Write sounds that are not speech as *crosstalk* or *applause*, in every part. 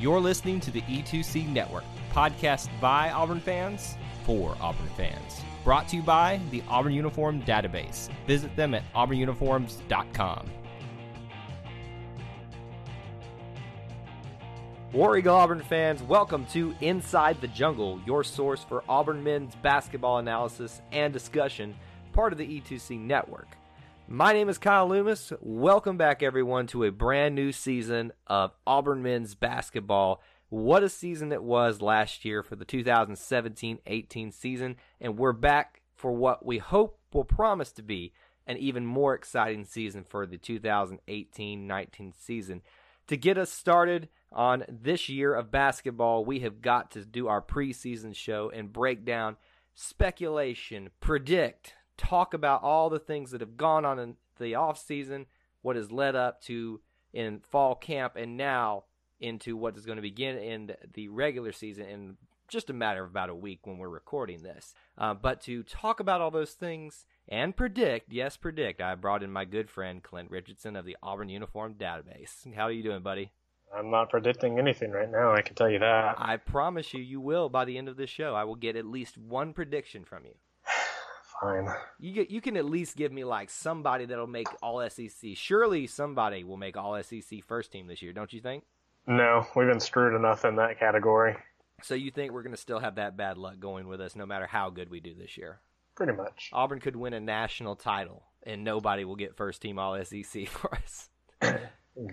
You're listening to the E2C Network, podcast by Auburn fans for Auburn fans. Brought to you by the Auburn Uniform Database. Visit them at auburnuniforms.com. War Eagle Auburn fans, welcome to Inside the Jungle, your source for Auburn men's basketball analysis and discussion, part of the E2C Network. My name is Kyle Loomis. Welcome back, everyone, to a brand new season of Auburn men's basketball. What a season it was last year for the 2017 18 season, and we're back for what we hope will promise to be an even more exciting season for the 2018 19 season. To get us started on this year of basketball, we have got to do our preseason show and break down speculation, predict, talk about all the things that have gone on in the off season, what has led up to in fall camp, and now into what is going to begin in the regular season in just a matter of about a week when we're recording this. Uh, but to talk about all those things and predict, yes, predict, I brought in my good friend Clint Richardson of the Auburn Uniform Database. How are you doing, buddy? I'm not predicting anything right now, I can tell you that. I promise you, you will by the end of this show. I will get at least one prediction from you fine. You get you can at least give me like somebody that'll make all SEC. Surely somebody will make all SEC first team this year, don't you think? No, we've been screwed enough in that category. So you think we're going to still have that bad luck going with us no matter how good we do this year? Pretty much. Auburn could win a national title and nobody will get first team all SEC *laughs* for us.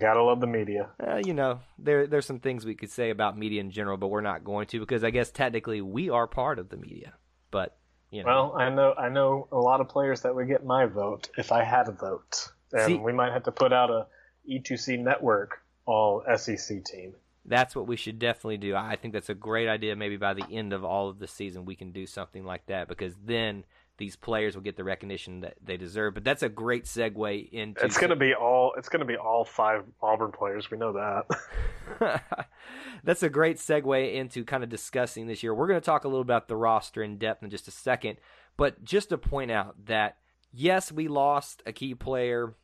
Gotta love the media. Uh, you know, there there's some things we could say about media in general, but we're not going to because I guess technically we are part of the media. But you know. Well, I know I know a lot of players that would get my vote if I had a vote, and See, we might have to put out a E2C network all SEC team. That's what we should definitely do. I think that's a great idea. Maybe by the end of all of the season, we can do something like that because then these players will get the recognition that they deserve. But that's a great segue into. It's going to be all. It's going to be all five Auburn players. We know that. *laughs* *laughs* that's a great segue into kind of discussing this year. We're going to talk a little about the roster in depth in just a second, but just to point out that yes, we lost a key player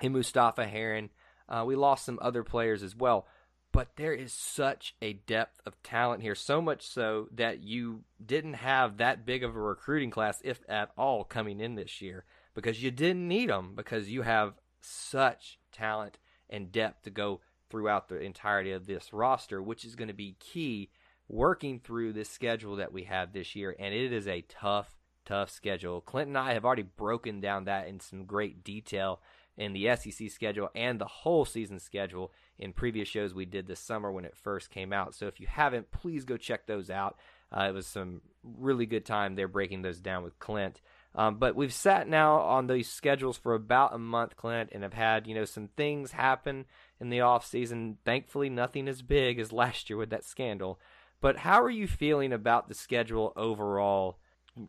in Mustapha Heron. Uh, we lost some other players as well but there is such a depth of talent here, so much so that you didn't have that big of a recruiting class, if at all, coming in this year because you didn't need them because you have such talent and depth to go throughout the entirety of this roster, which is going to be key working through this schedule that we have this year. And it is a tough, tough schedule. Clint and I have already broken down that in some great detail in the SEC schedule and the whole season schedule in previous shows we did this summer when it first came out. So if you haven't, please go check those out. Uh, it was some really good time there breaking those down with Clint. Um, but we've sat now on these schedules for about a month, Clint, and have had you know some things happen in the off season. Thankfully, nothing as big as last year with that scandal. But how are you feeling about the schedule overall?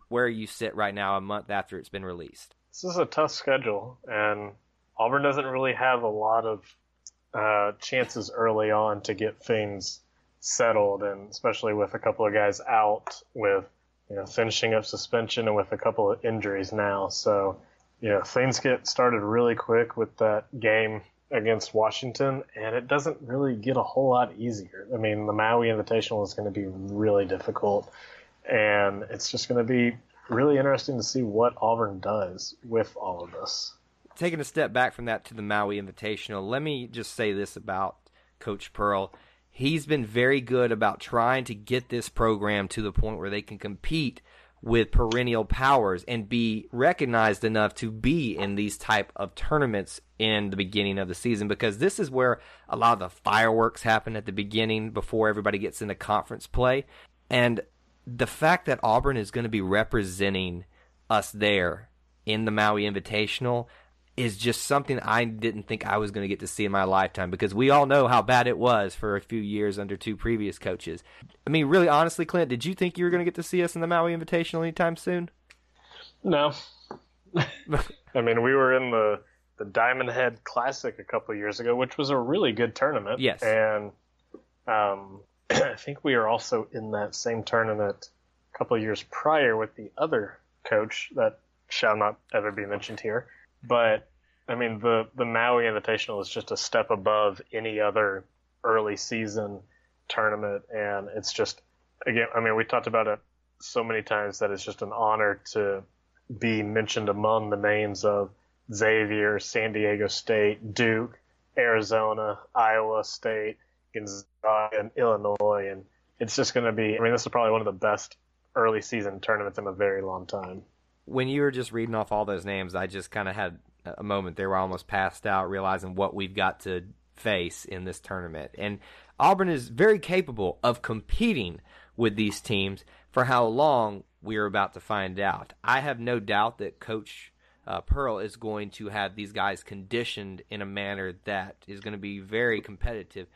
Where you sit right now, a month after it's been released. This is a tough schedule, and Auburn doesn't really have a lot of uh, chances early on to get things settled, and especially with a couple of guys out with you know finishing up suspension and with a couple of injuries now. So you know things get started really quick with that game against Washington, and it doesn't really get a whole lot easier. I mean, the Maui Invitational is going to be really difficult, and it's just going to be really interesting to see what Auburn does with all of this taking a step back from that to the Maui Invitational, let me just say this about Coach Pearl. He's been very good about trying to get this program to the point where they can compete with perennial powers and be recognized enough to be in these type of tournaments in the beginning of the season because this is where a lot of the fireworks happen at the beginning before everybody gets into conference play and the fact that Auburn is going to be representing us there in the Maui Invitational is just something I didn't think I was going to get to see in my lifetime because we all know how bad it was for a few years under two previous coaches. I mean, really, honestly, Clint, did you think you were going to get to see us in the Maui Invitational anytime soon? No. *laughs* I mean, we were in the the Diamond Head Classic a couple years ago, which was a really good tournament. Yes. And um, *clears throat* I think we were also in that same tournament a couple years prior with the other coach that shall not ever be mentioned here. But I mean, the the Maui Invitational is just a step above any other early season tournament, and it's just again, I mean, we talked about it so many times that it's just an honor to be mentioned among the names of Xavier, San Diego State, Duke, Arizona, Iowa State, Gonzaga, and Illinois, and it's just going to be. I mean, this is probably one of the best early season tournaments in a very long time. When you were just reading off all those names, I just kind of had a moment there where I almost passed out, realizing what we've got to face in this tournament. And Auburn is very capable of competing with these teams. For how long we are about to find out. I have no doubt that Coach uh, Pearl is going to have these guys conditioned in a manner that is going to be very competitive.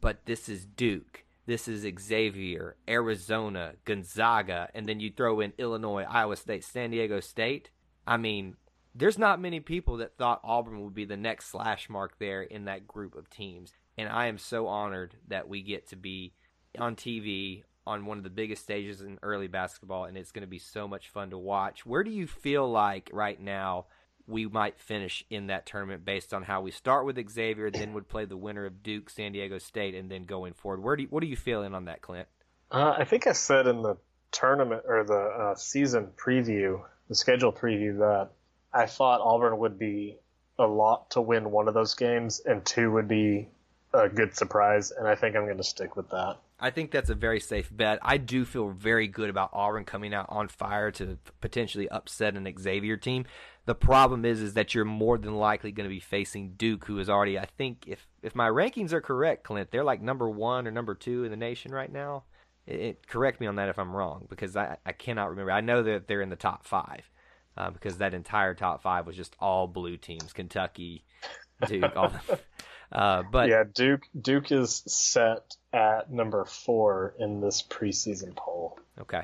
But this is Duke. This is Xavier, Arizona, Gonzaga, and then you throw in Illinois, Iowa State, San Diego State. I mean, there's not many people that thought Auburn would be the next slash mark there in that group of teams. And I am so honored that we get to be on TV on one of the biggest stages in early basketball, and it's going to be so much fun to watch. Where do you feel like right now we might finish in that tournament based on how we start with Xavier, then would play the winner of Duke, San Diego State, and then going forward? Where do you, what are you feeling on that, Clint? Uh, I think I said in the tournament or the uh, season preview, the schedule preview, that I thought Auburn would be a lot to win one of those games, and two would be a good surprise, and I think I'm going to stick with that. I think that's a very safe bet. I do feel very good about Auburn coming out on fire to potentially upset an Xavier team. The problem is, is that you're more than likely going to be facing Duke, who is already, I think, if if my rankings are correct, Clint, they're like number one or number two in the nation right now. It, it, correct me on that if I'm wrong, because I, I cannot remember. I know that they're in the top five, uh, because that entire top five was just all blue teams: Kentucky, Duke, all. *laughs* Uh, but yeah, Duke Duke is set at number four in this preseason poll. Okay.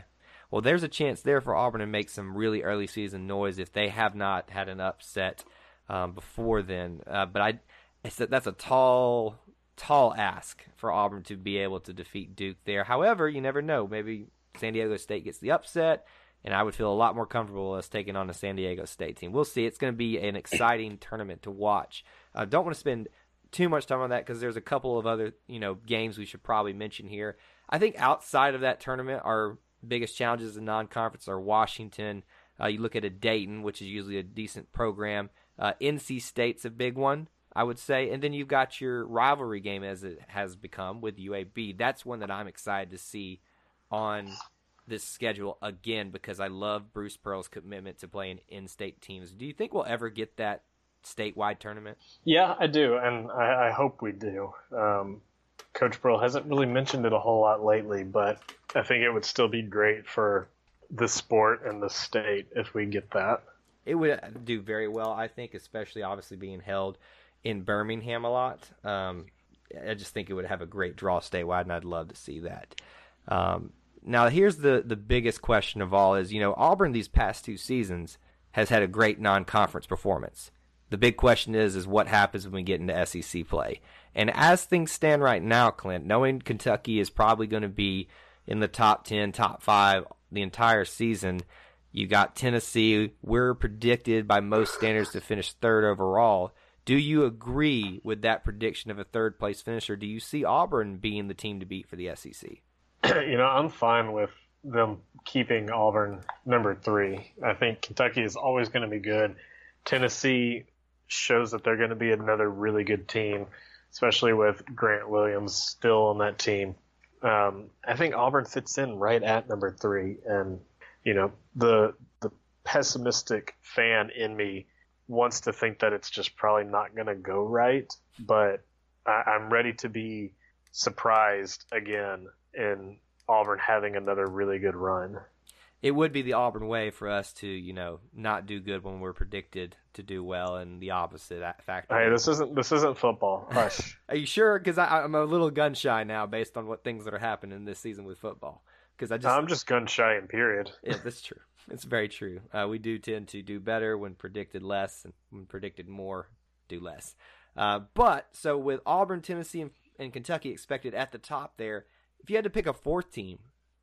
Well, there's a chance there for Auburn to make some really early season noise if they have not had an upset um, before then. Uh, but I, a, that's a tall, tall ask for Auburn to be able to defeat Duke there. However, you never know. Maybe San Diego State gets the upset, and I would feel a lot more comfortable as taking on a San Diego State team. We'll see. It's going to be an exciting *coughs* tournament to watch. I uh, don't want to spend too much time on that because there's a couple of other you know games we should probably mention here. I think outside of that tournament, our biggest challenges in non-conference are Washington. Uh, you look at a Dayton, which is usually a decent program. Uh, NC State's a big one, I would say, and then you've got your rivalry game as it has become with UAB. That's one that I'm excited to see on this schedule again because I love Bruce Pearl's commitment to playing in-state teams. Do you think we'll ever get that statewide tournament? Yeah, I do, and I, I hope we do. Um, Coach Pearl hasn't really mentioned it a whole lot lately, but I think it would still be great for the sport and the state if we get that. It would do very well, I think, especially obviously being held in Birmingham a lot. Um, I just think it would have a great draw statewide, and I'd love to see that. Um, now, here's the the biggest question of all: is you know Auburn these past two seasons has had a great non-conference performance. The big question is is what happens when we get into SEC play. And as things stand right now, Clint, knowing Kentucky is probably going to be in the top 10, top 5 the entire season, you got Tennessee, we're predicted by most standards to finish third overall. Do you agree with that prediction of a third place finish, or do you see Auburn being the team to beat for the SEC? *clears throat* you know, I'm fine with them keeping Auburn number three. I think Kentucky is always going to be good. Tennessee shows that they're going to be another really good team, especially with Grant Williams still on that team. Um, I think Auburn fits in right at number three, and you know the the pessimistic fan in me wants to think that it's just probably not going to go right, but I, I'm ready to be surprised again in Auburn having another really good run. it would be the Auburn way for us to, you know, not do good when we're predicted to do well, and the opposite factor. Hey, this isn't this isn't football. Hush. *laughs* are you sure? Because I'm a little gun shy now, based on what things that are happening this season with football. Because I just I'm just gun shy in period. *laughs* yeah, that's true. It's very true. Uh, we do tend to do better when predicted less, and when predicted more, do less. Uh, but so with Auburn, Tennessee, and, and Kentucky expected at the top there, if you had to pick a fourth team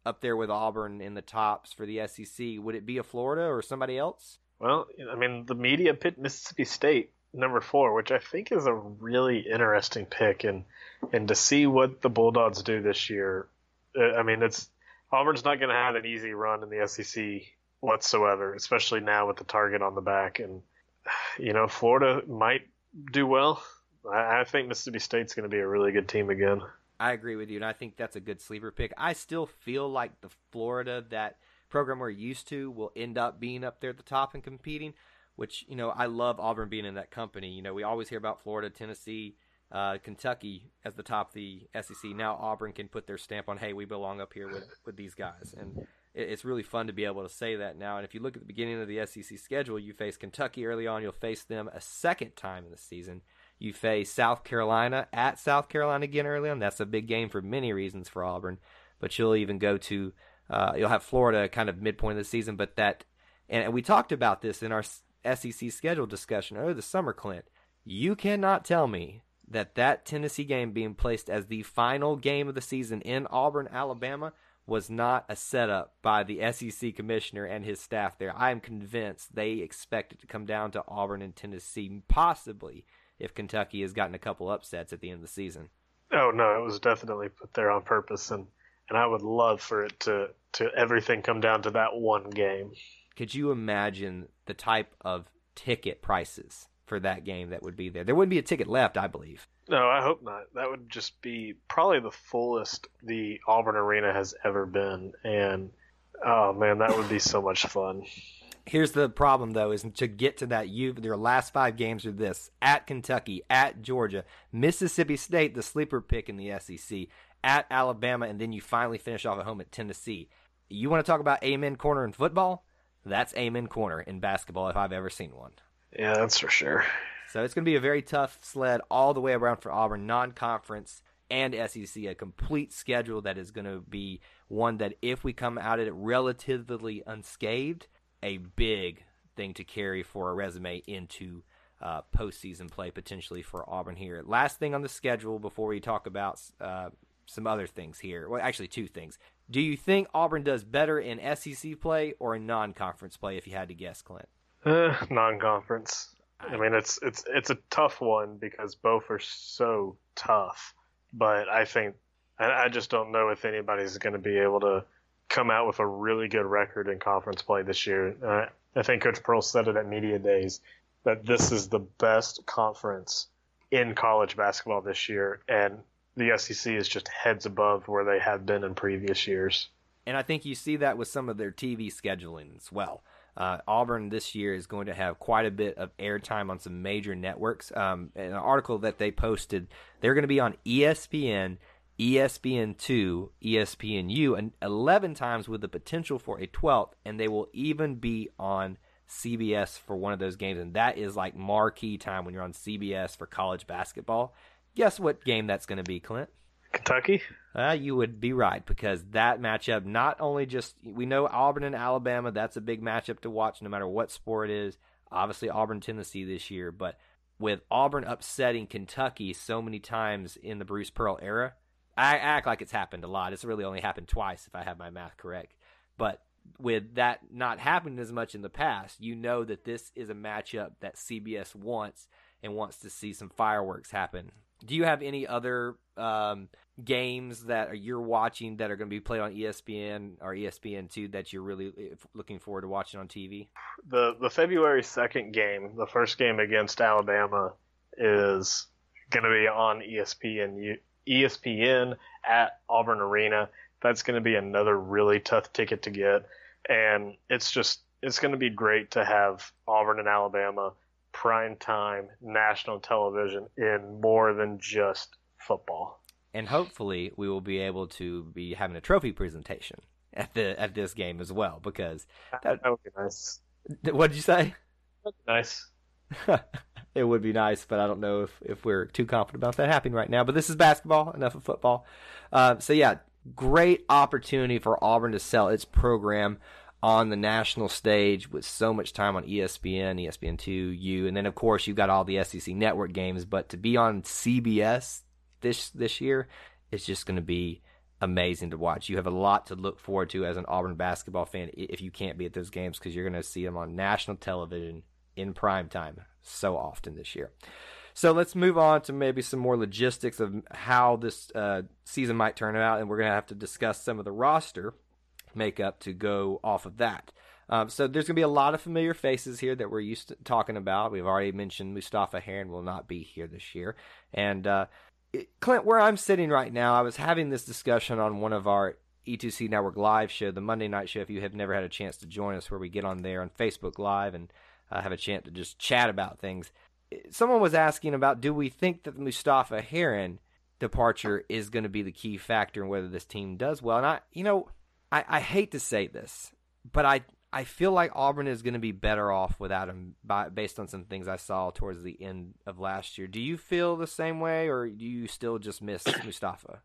up there with Auburn in the tops for the SEC, would it be a Florida or somebody else? Well, I mean, the media picked Mississippi State number four, which I think is a really interesting pick, and and to see what the Bulldogs do this year, uh, I mean, it's Auburn's not going to have an easy run in the SEC whatsoever, especially now with the target on the back, and you know, Florida might do well. I, I think Mississippi State's going to be a really good team again. I agree with you, and I think that's a good sleeper pick. I still feel like the Florida that program we're used to will end up being up there at the top and competing. Which you know, I love Auburn being in that company. You know, we always hear about Florida, Tennessee, uh, Kentucky as the top of the SEC. Now Auburn can put their stamp on, hey, we belong up here with with these guys, and it's really fun to be able to say that now. And if you look at the beginning of the SEC schedule, you face Kentucky early on. You'll face them a second time in the season. You face South Carolina at South Carolina again early on. That's a big game for many reasons for Auburn. But you'll even go to uh, you'll have Florida kind of midpoint of the season. But that and we talked about this in our SEC schedule discussion over the summer, Clint. You cannot tell me that that Tennessee game being placed as the final game of the season in Auburn, Alabama, was not a setup by the SEC commissioner and his staff there. I am convinced they expected to come down to Auburn and Tennessee, possibly if Kentucky has gotten a couple upsets at the end of the season. Oh no, it was definitely put there on purpose, and and I would love for it to to everything come down to that one game. Could you imagine the type of ticket prices for that game that would be there? There wouldn't be a ticket left, I believe. No, I hope not. That would just be probably the fullest the Auburn Arena has ever been, and oh man, that would be so much fun. Here's the problem though: is to get to that. You your last five games are this: at Kentucky, at Georgia, Mississippi State, the sleeper pick in the SEC, at Alabama, and then you finally finish off at home at Tennessee. You want to talk about Amen Corner in football? That's Amen Corner in basketball if I've ever seen one. Yeah, that's for sure. So it's going to be a very tough sled all the way around for Auburn, non conference and SEC, a complete schedule that is going to be one that, if we come out at it relatively unscathed, a big thing to carry for a resume into uh, postseason play potentially for Auburn here. Last thing on the schedule before we talk about uh, some other things here. Well, actually, two things. Do you think Auburn does better in SEC play or in non conference play, if you had to guess, Clint? Uh, non conference. I mean, it's it's it's a tough one because both are so tough. But I think I, I just don't know if anybody's going to be able to come out with a really good record in conference play this year. Uh, I think Coach Pearl said it at media days that this is the best conference in college basketball this year, and the SEC is just heads above where they have been in previous years. And I think you see that with some of their TV scheduling as well. Uh, Auburn this year is going to have quite a bit of airtime on some major networks. Um, an article that they posted, they're going to be on ESPN, ESPN2, ESPNU, and 11 times with the potential for a 12th, and they will even be on CBS for one of those games. And that is like marquee time when you're on CBS for college basketball. Guess what game that's going to be, Clint? Kentucky? Uh, you would be right because that matchup not only just we know Auburn and Alabama that's a big matchup to watch no matter what sport it is. Obviously Auburn Tennessee this year, but with Auburn upsetting Kentucky so many times in the Bruce Pearl era, I act like it's happened a lot. It's really only happened twice if I have my math correct. But with that not happening as much in the past, you know that this is a matchup that CBS wants and wants to see some fireworks happen. Do you have any other um, games that you're watching that are going to be played on ESPN or ESPN two that you're really eh, looking forward to watching on TV? The the February second game, the first game against Alabama, is going to be on ESPN ESPN at Auburn Arena. That's going to be another really tough ticket to get, and it's just it's going to be great to have Auburn and Alabama prime time national television in more than just football and hopefully we will be able to be having a trophy presentation at the at this game as well because that, that would be nice. What did you say? Nice. *laughs* it would be nice, but I don't know if, if we're too confident about that happening right now. But this is basketball, enough of football. Uh, so, yeah, great opportunity for Auburn to sell its program on the national stage with so much time on ESPN, ESPN2, U, and then of course you've got all the SEC network games. But to be on CBS this this year, it's just going to be amazing to watch. You have a lot to look forward to as an Auburn basketball fan if you can't be at those games because you're going to see them on national television in prime time so often this year. So let's move on to maybe some more logistics of how this uh, season might turn out, and we're going to have to discuss some of the roster makeup to go off of that. Um, so there's going to be a lot of familiar faces here that we're used to talking about. We've already mentioned Mustapha Heron will not be here this year, and uh, it, Clint, where I'm sitting right now, I was having this discussion on one of our E2C Network live show, the Monday night show. If you have never had a chance to join us, where we get on there on Facebook Live and uh, have a chance to just chat about things. Someone was asking about do we think that the Mustapha Heron departure is going to be the key factor in whether this team does well? And I, you know, I, I hate to say this, but I I feel like Auburn is going to be better off without him, by, based on some things I saw towards the end of last year. Do you feel the same way, or do you still just miss *coughs* Mustapha?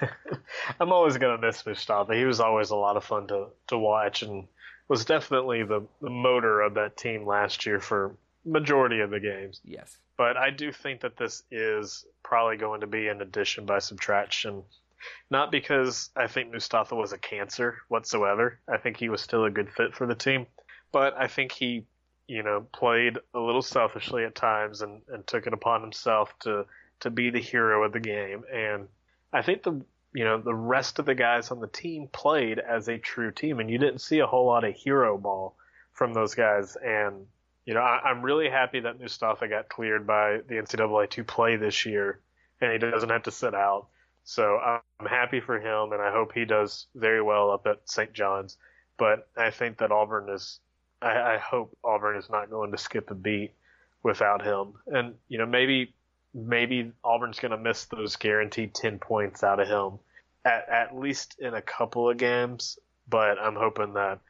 *laughs* I'm always going to miss Mustapha. He was always a lot of fun to, to watch and was definitely the, the motor of that team last year for majority of the games. Yes. But I do think that this is probably going to be an addition by subtraction not because I think Mustapha was a cancer whatsoever. I think he was still a good fit for the team. But I think he, you know, played a little selfishly at times and, and took it upon himself to, to be the hero of the game. And I think the you know, the rest of the guys on the team played as a true team and you didn't see a whole lot of hero ball from those guys. And, you know, I, I'm really happy that Mustapha got cleared by the NCAA to play this year and he doesn't have to sit out. So I'm happy for him, and I hope he does very well up at St. John's. But I think that Auburn is, I, I hope Auburn is not going to skip a beat without him. And you know, maybe maybe Auburn's going to miss those guaranteed ten points out of him at at least in a couple of games. But I'm hoping that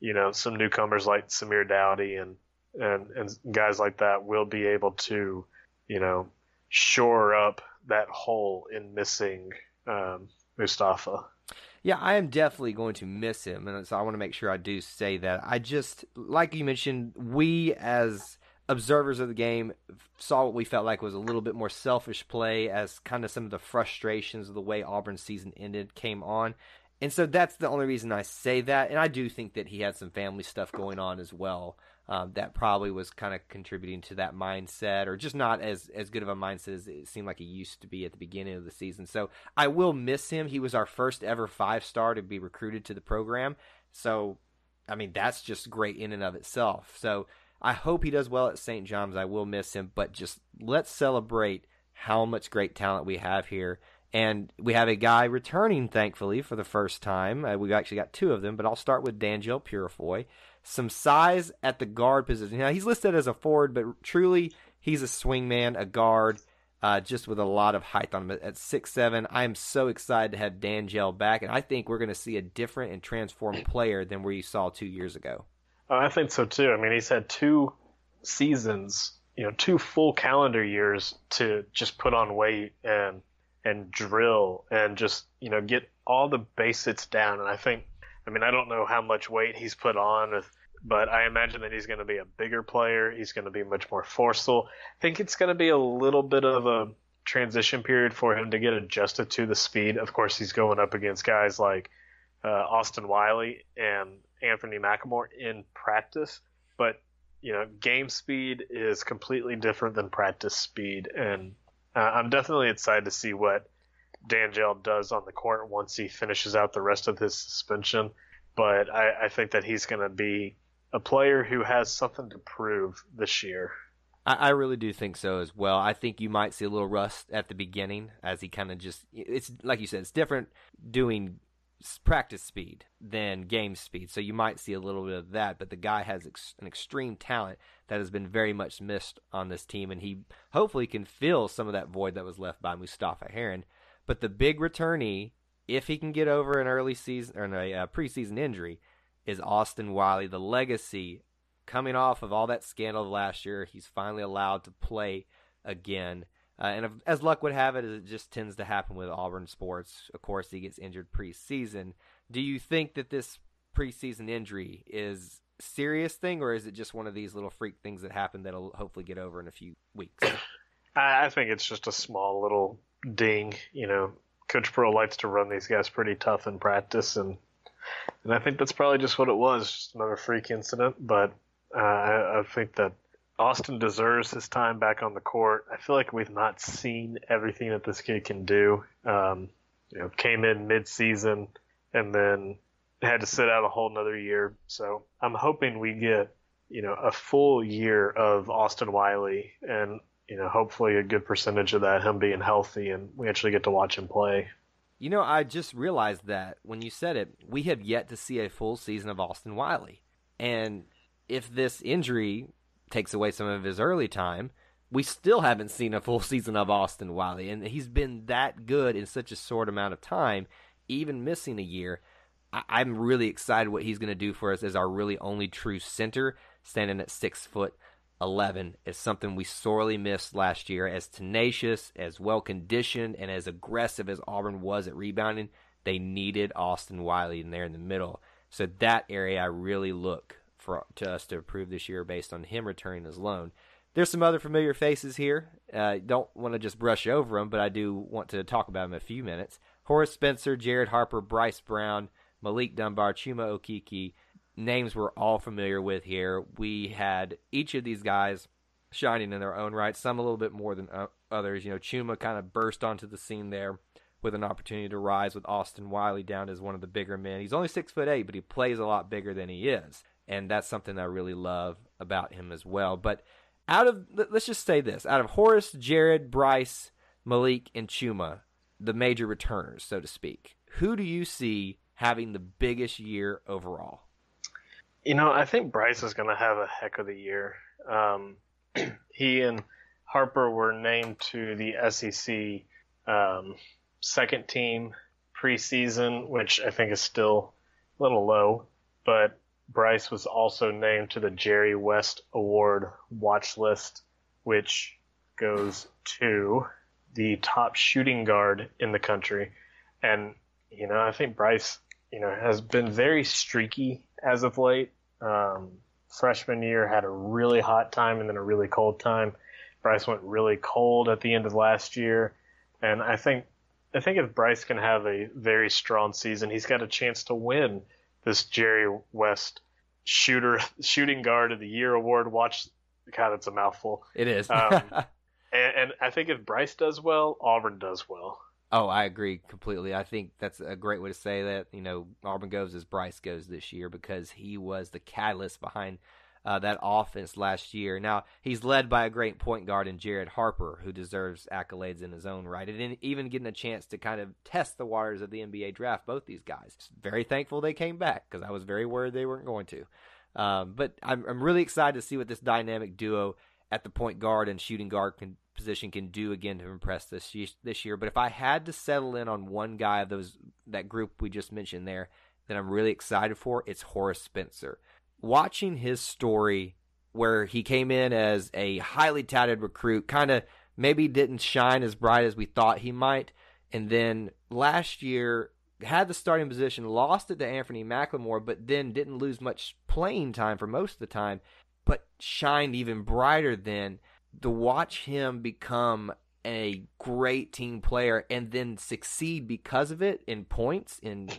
you know some newcomers like Samir Doughty and and and guys like that will be able to you know shore up that hole in missing um, Mustapha. Yeah, I am definitely going to miss him, and so I want to make sure I do say that. I just, like you mentioned, we as observers of the game saw what we felt like was a little bit more selfish play as kind of some of the frustrations of the way Auburn's season ended came on. And so that's the only reason I say that. And I do think that he had some family stuff going on as well um, that probably was kind of contributing to that mindset, or just not as as good of a mindset as it seemed like he used to be at the beginning of the season. So I will miss him. He was our first ever five star to be recruited to the program. So, I mean, that's just great in and of itself. So I hope he does well at St. John's. I will miss him, but just let's celebrate how much great talent we have here. And we have a guy returning, thankfully, for the first time. Uh, we've actually got two of them, but I'll start with Danjel Purifoy some size at the guard position. Now he's listed as a forward, but truly he's a swingman, a guard, uh, just with a lot of height on him. At six seven, I am so excited to have Danjel back, and I think we're going to see a different and transformed player than we saw two years ago. Oh, I think so too. I mean, he's had two seasons, you know, two full calendar years to just put on weight and and drill and just you know get all the basics down. And I think I mean, I don't know how much weight he's put on, but I imagine that he's going to be a bigger player. He's going to be much more forceful. I think it's going to be a little bit of a transition period for him to get adjusted to the speed. Of course, he's going up against guys like uh, Austin Wiley and Anthony McLemore in practice, but you know, game speed is completely different than practice speed, and uh, I'm definitely excited to see what Danjel does on the court once he finishes out the rest of his suspension. But I, I think that he's going to be a player who has something to prove this year. I, I really do think so as well. I think you might see a little rust at the beginning as he kind of just, it's like you said, it's different doing practice speed than game speed. So you might see a little bit of that, but the guy has ex- an extreme talent that has been very much missed on this team, and he hopefully can fill some of that void that was left by Mustapha Heron. But the big returnee if he can get over an early season or a preseason injury, is Austin Wiley the legacy coming off of all that scandal of last year? He's finally allowed to play again. Uh, and if, as luck would have it, it just tends to happen with Auburn sports. Of course, he gets injured preseason. Do you think that this preseason injury is serious thing, or is it just one of these little freak things that happen that'll hopefully get over in a few weeks? *coughs* I think it's just a small little ding. You know, Coach Pearl likes to run these guys pretty tough in practice, and and I think that's probably just what it was, just another freak incident. But uh, I, I think that Austin deserves his time back on the court. I feel like we've not seen everything that this kid can do. Um, you know, came in mid-season and then had to sit out a whole another year. So I'm hoping we get, you know, a full year of Austin Wiley and, you know, hopefully a good percentage of that him being healthy and we actually get to watch him play. You know, I just realized that when you said it, we have yet to see a full season of Austin Wiley. And if this injury takes away some of his early time, we still haven't seen a full *laughs* season of Austin Wiley. And he's been that good in such a short amount of time, even missing a year. I- am really excited what he's going to do for us as our really only true center, standing at six foot eleven. Is something we sorely missed last year. As tenacious, as well conditioned, and as aggressive as Auburn was at rebounding, they needed Austin Wiley in there in the middle. So that area I really look for to us to approve this year based on him returning his loan. There's some other familiar faces here. Uh, don't want to just brush over them, but I do want to talk about them a few minutes. Horace Spencer, Jared Harper, Bryce Brown, Malik Dunbar, Chuma Okeke. names we're all familiar with here. We had each of these guys shining in their own right, some a little bit more than others. You know, Chuma kind of burst onto the scene there with an opportunity to rise with Austin Wiley down as one of the bigger men. He's only six foot eight, but he plays a lot bigger than he is, and that's something I really love about him as well. But out of let's just say this: out of Horace, Jared, Bryce, Malik, and Chuma, the major returners, so to speak, who do you see having the biggest year overall? You know, I think Bryce is going to have a heck of a year. Um, *clears throat* he and Harper were named to the SEC um, second team preseason, which I think is still a little low. But Bryce was also named to the Jerry West Award watch list, which goes to the top shooting guard in the country. And, you know, I think Bryce you know, has been very streaky as of late. Um, freshman year had a really hot time and then a really cold time. Bryce went really cold at the end of last year, and I think I think if Bryce can have a very strong season, he's got a chance to win this Jerry West shooter *laughs* shooting guard of the year award. Watch, God, it's a mouthful. It is. um, *laughs* and, and I think if Bryce does well, Auburn does well. Oh, I agree completely. I think that's a great way to say that. You know, Auburn goes as Bryce goes this year because he was the catalyst behind uh, that offense last year. Now, he's led by a great point guard in Jared Harper, who deserves accolades in his own right, and even getting a chance to kind of test the waters of the NBA draft, both these guys. Very thankful they came back because I was very worried they weren't going to. Um, but I'm, I'm really excited to see what this dynamic duo at the point guard and shooting guard can position can do again to impress this this year. But if I had to settle in on one guy of those that group we just mentioned there that I'm really excited for, it's Horace Spencer. Watching his story where he came in as a highly touted recruit, kind of maybe didn't shine as bright as we thought he might, and then last year had the starting position, lost it to Anthony McLemore, but then didn't lose much playing time for most of the time, but shined even brighter then. To watch him become a great team player and then succeed because of it in points in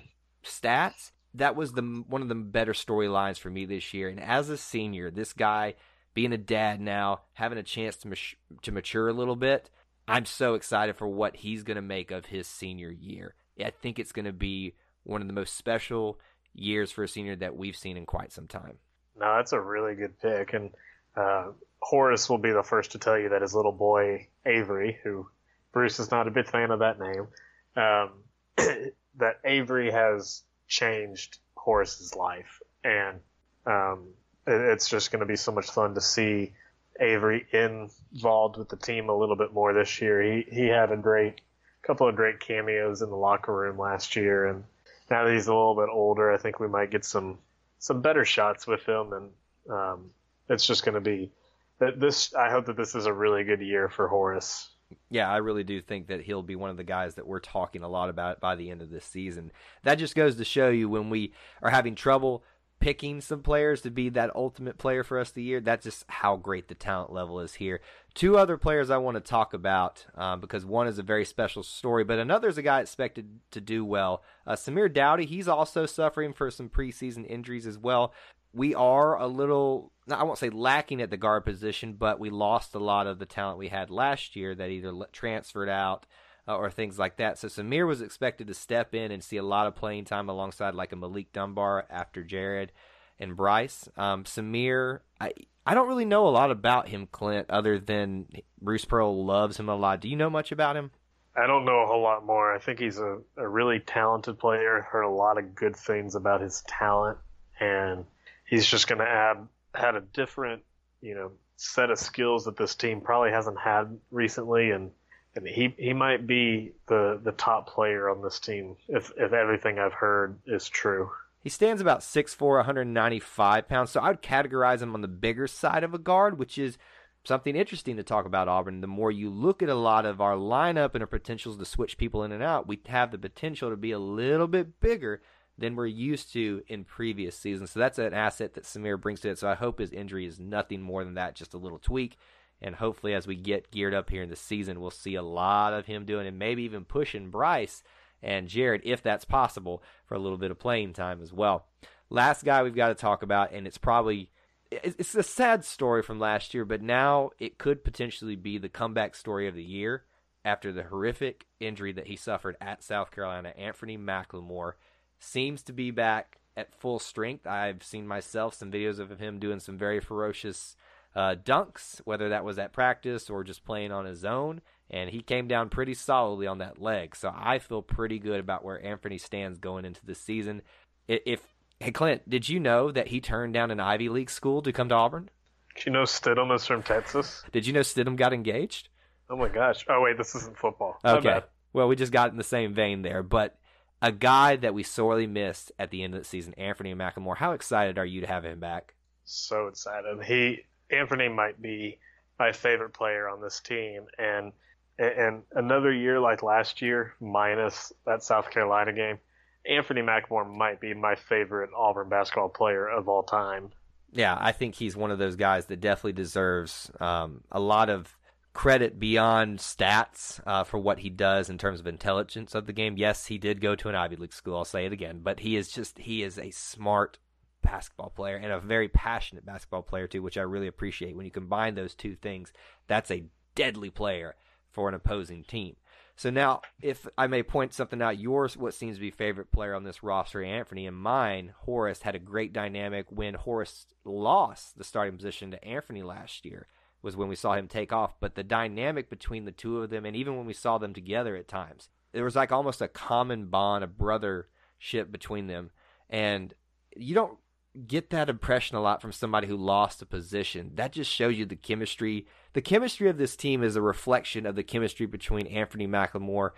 stats that was the one of the better storylines for me this year. And as a senior this guy being a dad now having a chance to to mature a little bit i'm so excited for what he's going to make of his senior year. I think it's going to be one of the most special years for a senior that we've seen in quite some time. No that's a really good pick. And uh, Horace will be the first to tell you that his little boy Avery, who Bruce is not a big fan of that name, um, *clears throat* that Avery has changed Horace's life, and um, it's just going to be so much fun to see Avery involved with the team a little bit more this year. He he had a great couple of great cameos in the locker room last year, and now that he's a little bit older, I think we might get some some better shots with him, and um, it's just going to be this. I hope that this is a really good year for Horace. Yeah, I really do think that he'll be one of the guys that we're talking a lot about by the end of this season. That just goes to show you when we are having trouble picking some players to be that ultimate player for us the year. That's just how great the talent level is here. Two other players I want to talk about um, because one is a very special story, but another is a guy expected to do well. Uh, Samir Doughty, he's also suffering for some preseason injuries as well. We are a little, I won't say lacking at the guard position, but we lost a lot of the talent we had last year that either transferred out uh, or things like that. So Samir was expected to step in and see a lot of playing time alongside like a Malik Dunbar after Jared and Bryce. Um, Samir, I I don't really know a lot about him, Clint, other than Bruce Pearl loves him a lot. Do you know much about him? I don't know a whole lot more. I think he's a, a really talented player. Heard a lot of good things about his talent, and he's just going to add had a different, you know, set of skills that this team probably hasn't had recently, and and he he might be the the top player on this team if if everything I've heard is true. He stands about 6'4", 195 pounds, so I would categorize him on the bigger side of a guard, which is something interesting to talk about Auburn. The more you look at a lot of our lineup and our potentials to switch people in and out, we have the potential to be a little bit bigger than we're used to in previous seasons. So that's an asset that Samir brings to it. So I hope his injury is nothing more than that, just a little tweak. And hopefully, as we get geared up here in the season, we'll see a lot of him doing and maybe even pushing Bryce and Jared, if that's possible, for a little bit of playing time as well. Last guy we've got to talk about, and it's probably it's a sad story from last year, but now it could potentially be the comeback story of the year after the horrific injury that he suffered at South Carolina. Anthony McLemore seems to be back at full strength. I've seen myself some videos of him doing some very ferocious uh, dunks, whether that was at practice or just playing on his own. And he came down pretty solidly on that leg. So I feel pretty good about where Anthony stands going into the season. If Hey Clint, did you know that he turned down an Ivy League school to come to Auburn? Did you know Stidham is from Texas? Did you know Stidham got engaged? Oh my gosh! Oh wait, this isn't football. Okay. Well, we just got in the same vein there, but a guy that we sorely missed at the end of the season, Anthony McLemore. How excited are you to have him back? So excited. He Anthony might be my favorite player on this team, and and another year like last year, minus that South Carolina game, Anthony McLemore might be my favorite Auburn basketball player of all time. Yeah, I think he's one of those guys that definitely deserves um, a lot of credit beyond stats uh, for what he does in terms of intelligence of the game. Yes, he did go to an Ivy League school. I'll say it again, but he is just he is a smart basketball player and a very passionate basketball player too, which I really appreciate. When you combine those two things, that's a deadly player for an opposing team. So now, if I may point something out, yours, what seems to be favorite player on this roster, Anthony, and mine, Horace, had a great dynamic when Horace lost the starting position to Anthony last year, was when we saw him take off. But the dynamic between the two of them, and even when we saw them together at times, there was like almost a common bond, a brothership between them. And you don't get that impression a lot from somebody who lost a position. That just shows you the chemistry. The chemistry of this team is a reflection of the chemistry between Anthony McLemore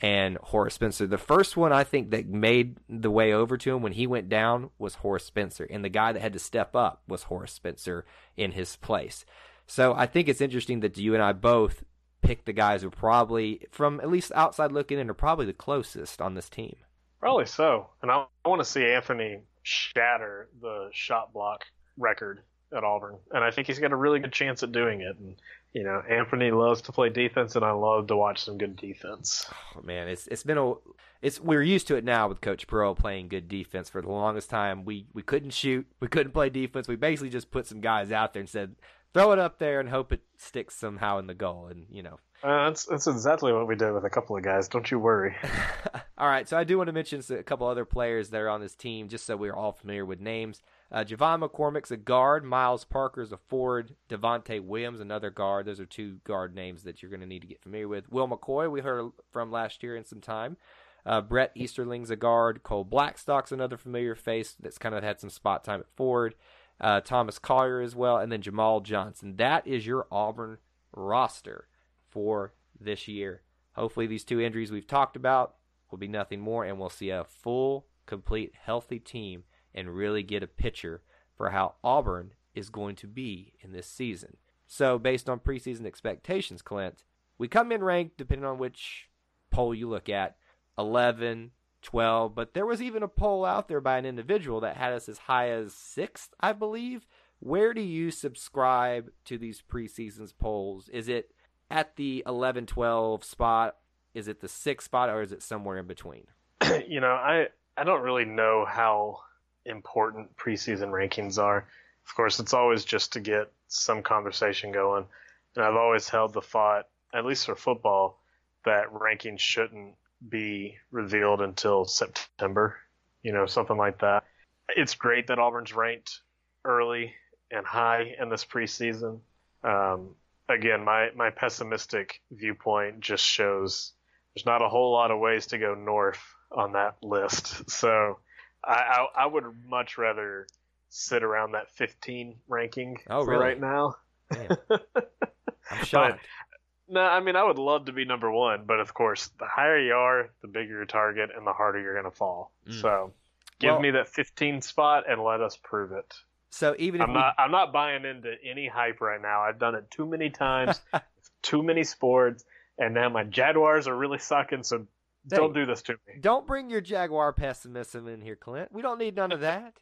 and Horace Spencer. The first one I think that made the way over to him when he went down was Horace Spencer, and the guy that had to step up was Horace Spencer in his place. So I think it's interesting that you and I both pick the guys who probably, from at least outside looking in, are probably the closest on this team. Probably so. And I, I want to see Anthony shatter the shot block record at Auburn, and I think he's got a really good chance at doing it. And you know, Anthony loves to play defense, and I love to watch some good defense. Oh, man, it's it's been a it's we're used to it now with Coach Pearl playing good defense. For the longest time, we we couldn't shoot, we couldn't play defense. We basically just put some guys out there and said, throw it up there and hope it sticks somehow in the goal. And you know, uh, that's that's exactly what we did with a couple of guys. Don't you worry. *laughs* all right, so I do want to mention a couple other players that are on this team, just so we're all familiar with names. Uh, J'Von McCormick's a guard. Miles Parker's a forward. Devonte Williams, another guard. Those are two guard names that you're going to need to get familiar with. Will Macoy, we heard from last year in some time. Uh, Brett Easterling's a guard. Cole Blackstock's another familiar face that's kind of had some spot time at forward. Uh, Thomas Collier as well, and then Jamal Johnson. That is your Auburn roster for this year. Hopefully, these two injuries we've talked about will be nothing more, and we'll see a full, complete, healthy team and really get a picture for how Auburn is going to be in this season. So, based on preseason expectations, Clint, we come in ranked, depending on which poll you look at, 11, 12, but there was even a poll out there by an individual that had us as high as 6th, I believe. Where do you subscribe to these preseasons polls? Is it at the 11 12 spot? Is it the 6th spot or is it somewhere in between? *clears throat* you know, I I don't really know how important preseason rankings are. Of course, it's always just to get some conversation going. And I've always held the thought, at least for football, that rankings shouldn't be revealed until September, you know, something like that. It's great that Auburn's ranked early and high in this preseason. Um, again, my, my pessimistic viewpoint just shows there's not a whole lot of ways to go north on that list. So I, I, I would much rather sit around that 15 ranking oh, for really? right now. *laughs* I'm shocked. No, I mean I would love to be number one, but of course, the higher you are, the bigger your target, and the harder you're going to fall. Mm. So, give Well- me that 15 spot and let us prove it. So even if I'm we, not. I'm not buying into any hype right now. I've done it too many times, *laughs* too many sports, and now my Jaguars are really sucking. So don't do this to me. don't bring your Jaguar pessimism in here, Clint. We don't need none of that.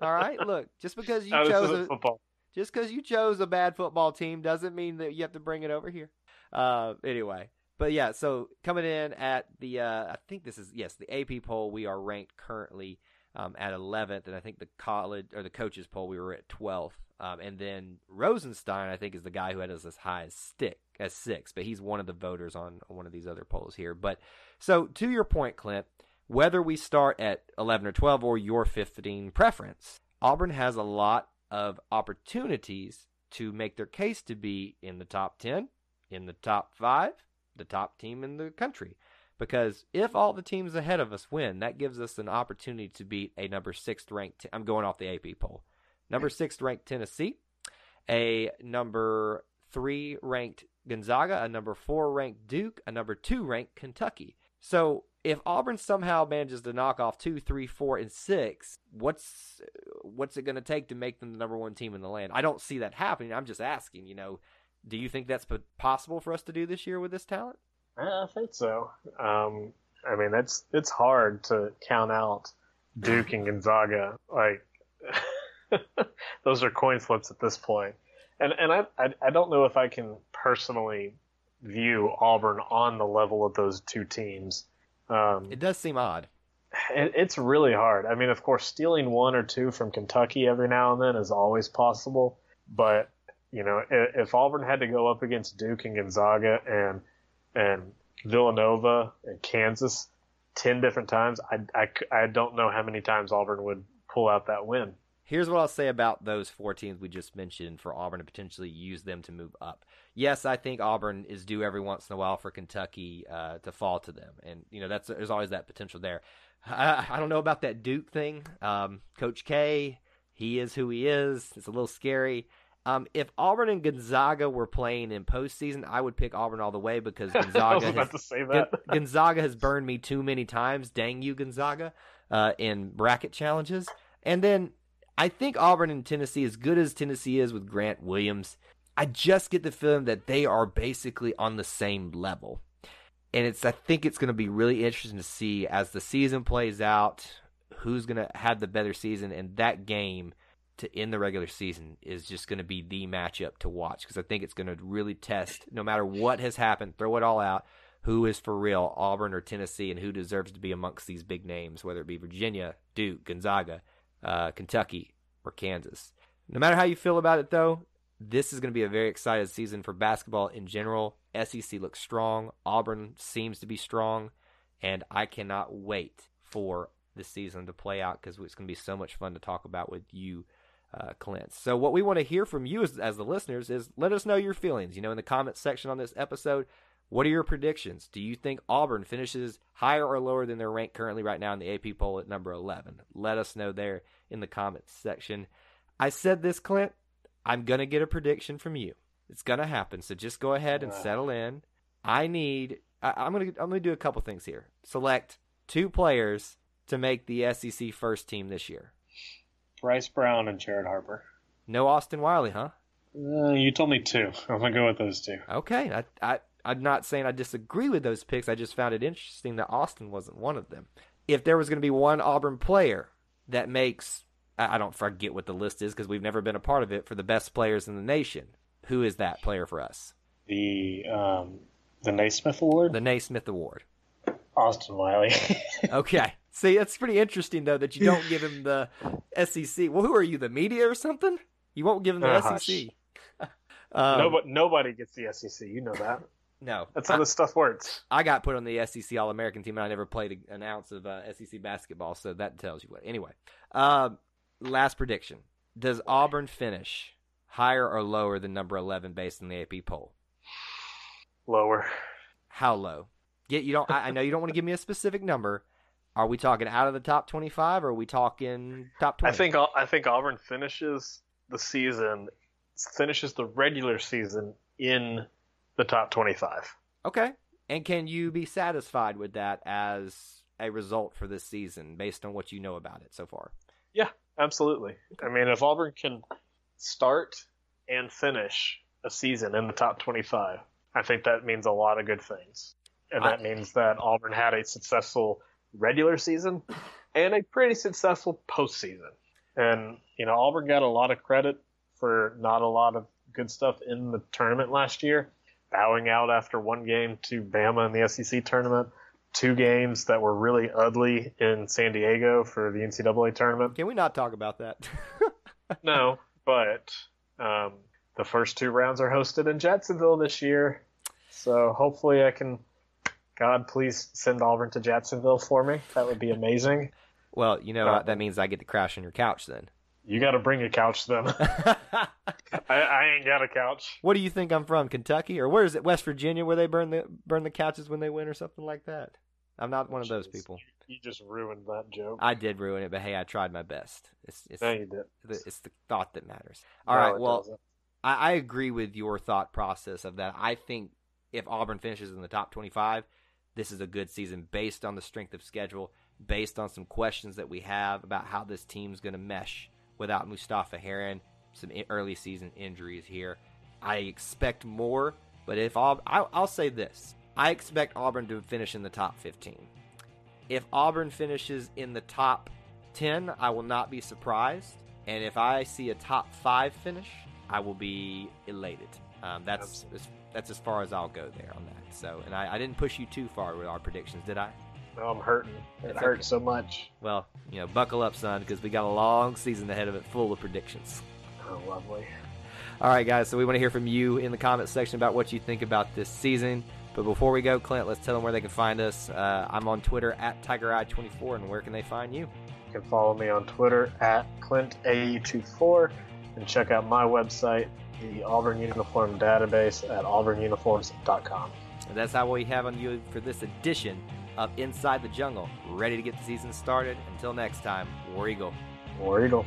All right, *laughs* look, just because you No, chose a, football. just because you chose a bad football team doesn't mean that you have to bring it over here. Uh, anyway, but yeah, so coming in at the, uh, I think this is yes, the AP poll. We are ranked currently um, at 11th, and I think the college or the coaches poll we were at 12th. Um, and then Rosenstein, I think, is the guy who had us as high as stick as six, but he's one of the voters on one of these other polls here. But so to your point, Clint, whether we start at 11 or 12 or your 15 preference, Auburn has a lot of opportunities to make their case to be in the top 10, in the top 5, the top team in the country. Because if all the teams ahead of us win, that gives us an opportunity to beat a number 6th ranked I'm going off the AP poll. Number 6th ranked Tennessee, a number 3 ranked Gonzaga, a number 4 ranked Duke, a number 2 ranked Kentucky. So if Auburn somehow manages to knock off two, three, four, and six, what's what's it going to take to make them the number one team in the land? I don't see that happening. I'm just asking. You know, do you think that's possible for us to do this year with this talent? I think so. Um, I mean, it's it's hard to count out Duke and *laughs* Gonzaga. Like *laughs* those are coin flips at this point. And and I, I I don't know if I can personally view Auburn on the level of those two teams. Um, It does seem odd. it, it's really hard. I mean, of course, stealing one or two from Kentucky every now and then is always possible. But you know, if, Auburn had to go up against Duke and Gonzaga and and Villanova and Kansas ten different times, I I don't know how many times Auburn would pull out that win. Here's what I'll say about those four teams we just mentioned for Auburn to potentially use them to move up. Yes, I think Auburn is due every once in a while for Kentucky uh, to fall to them, and you know that's there's always that potential there. I, I don't know about that Duke thing. Um, Coach K, he is who he is. It's a little scary. Um, if Auburn and Gonzaga were playing in postseason, I would pick Auburn all the way because *laughs* Gonzaga has, to say that. Gonzaga has burned me too many times. Dang you, Gonzaga, uh, in bracket challenges. And then I think Auburn and Tennessee, as good as Tennessee is with Grant Williams, I just get the feeling that they are basically on the same level. And it's I think it's going to be really interesting to see as the season plays out who's going to have the better season and that game to end the regular season is just going to be the matchup to watch because I think it's going to really test no matter what has happened, throw it all out, who is for real, Auburn or Tennessee, and who deserves to be amongst these big names, whether it be Virginia, Duke, Gonzaga, uh, Kentucky, or Kansas. No matter how you feel about it, though, this is going to be a very excited season for basketball in general. SEC looks strong. Auburn seems to be strong. And I cannot wait for the season to play out because it's going to be so much fun to talk about with you, uh, Clint. So, what we want to hear from you as, as the listeners is let us know your feelings. You know, in the comments section on this episode, what are your predictions? Do you think Auburn finishes higher or lower than their rank currently right now in the AP poll at number 11? Let us know there in the comments section. I said this, Clint. I'm going to get a prediction from you. It's going to happen. So just go ahead and settle in. I need, I, am gonna I'm gonna do a couple things here. Select two players to make the SEC first team this year. Bryce Brown and Jared Harper. No Austin Wiley, huh? Uh, you told me two. *laughs* I'm gonna go with those two. Okay, I, I I'm not saying I disagree with those picks. I just found it interesting that Austin wasn't one of them. If there was going to be one Auburn player that makes I don't forget what the list is because we've never been a part of it for the best players in the nation. Who is that player for us? The um, the Naismith Award. The Naismith Award. Austin Wiley. *laughs* okay. See, it's pretty interesting though that you don't give him the SEC. Well, who are you, the media or something? You won't give him the uh, SEC. *laughs* um, nobody, nobody gets the SEC. You know that. No, that's how I, this stuff works. I got put on the SEC All American team, and I never played an ounce of uh, SEC basketball, so that tells you what. Anyway, um, last prediction: Does Auburn finish higher or lower than number eleven based on the AP poll? Lower. How low? Get you don't. I, I know you don't want to give me a specific number. Are we talking out of the top twenty-five, or are we talking top twenty? I think I think Auburn finishes the season, finishes the regular season in the top 25. Okay. And can you be satisfied with that as a result for this season based on what you know about it so far? Yeah, absolutely. I mean, if Auburn can start and finish a season in the top 25, I think that means a lot of good things. And that I, means that Auburn had a successful regular season and a pretty successful postseason. And, you know, Auburn got a lot of credit for not a lot of good stuff in the tournament last year bowing out after one game to Bama in the SEC tournament, two games that were really ugly in San Diego for the NCAA tournament. Can we not talk about that? *laughs* no, but um, the first two rounds are hosted in Jacksonville this year. So hopefully I can, God, please send Auburn to Jacksonville for me. That would be amazing. Well, you know, uh, that means I get to crash on your couch then. You got to bring a couch then. *laughs* *laughs* I, I, ain't got a couch. What do you think I'm from? Kentucky or where is it? West Virginia, where they burn the burn the couches when they win or something like that. I'm not one of those people. You just ruined that joke. I did ruin it, but hey, I tried my best. It's it's, no, you did. it's the thought that matters. All no, right, well, I, I agree with your thought process of that. I think if Auburn finishes in the top 25, this is a good season based on the strength of schedule, based on some questions that we have about how this team's going to mesh without Mustapha Heron, some early season injuries here. I expect more, but if I'll, I'll say this I expect Auburn to finish in the top 15. If Auburn finishes in the top 10, I will not be surprised. And if I see a top five finish, I will be elated. Um, that's as, that's as far as I'll go there on that. So, and I, I didn't push you too far with our predictions, did I? Oh, I'm hurting. It it's hurts okay. so much. Well, you know, buckle up, son, because we got a long season ahead of it full of predictions. Oh, lovely. All right, guys. So we want to hear from you in the comments section about what you think about this season. But before we go, Clint, let's tell them where they can find us. Uh, I'm on Twitter at TigerEye24, and where can they find you? You can follow me on Twitter at ClintAE24 and check out my website, the Auburn Uniform Database at auburnuniforms.com. And that's how we have on you for this edition of inside the jungle, ready to get the season started. Until next time, War Eagle. War Eagle.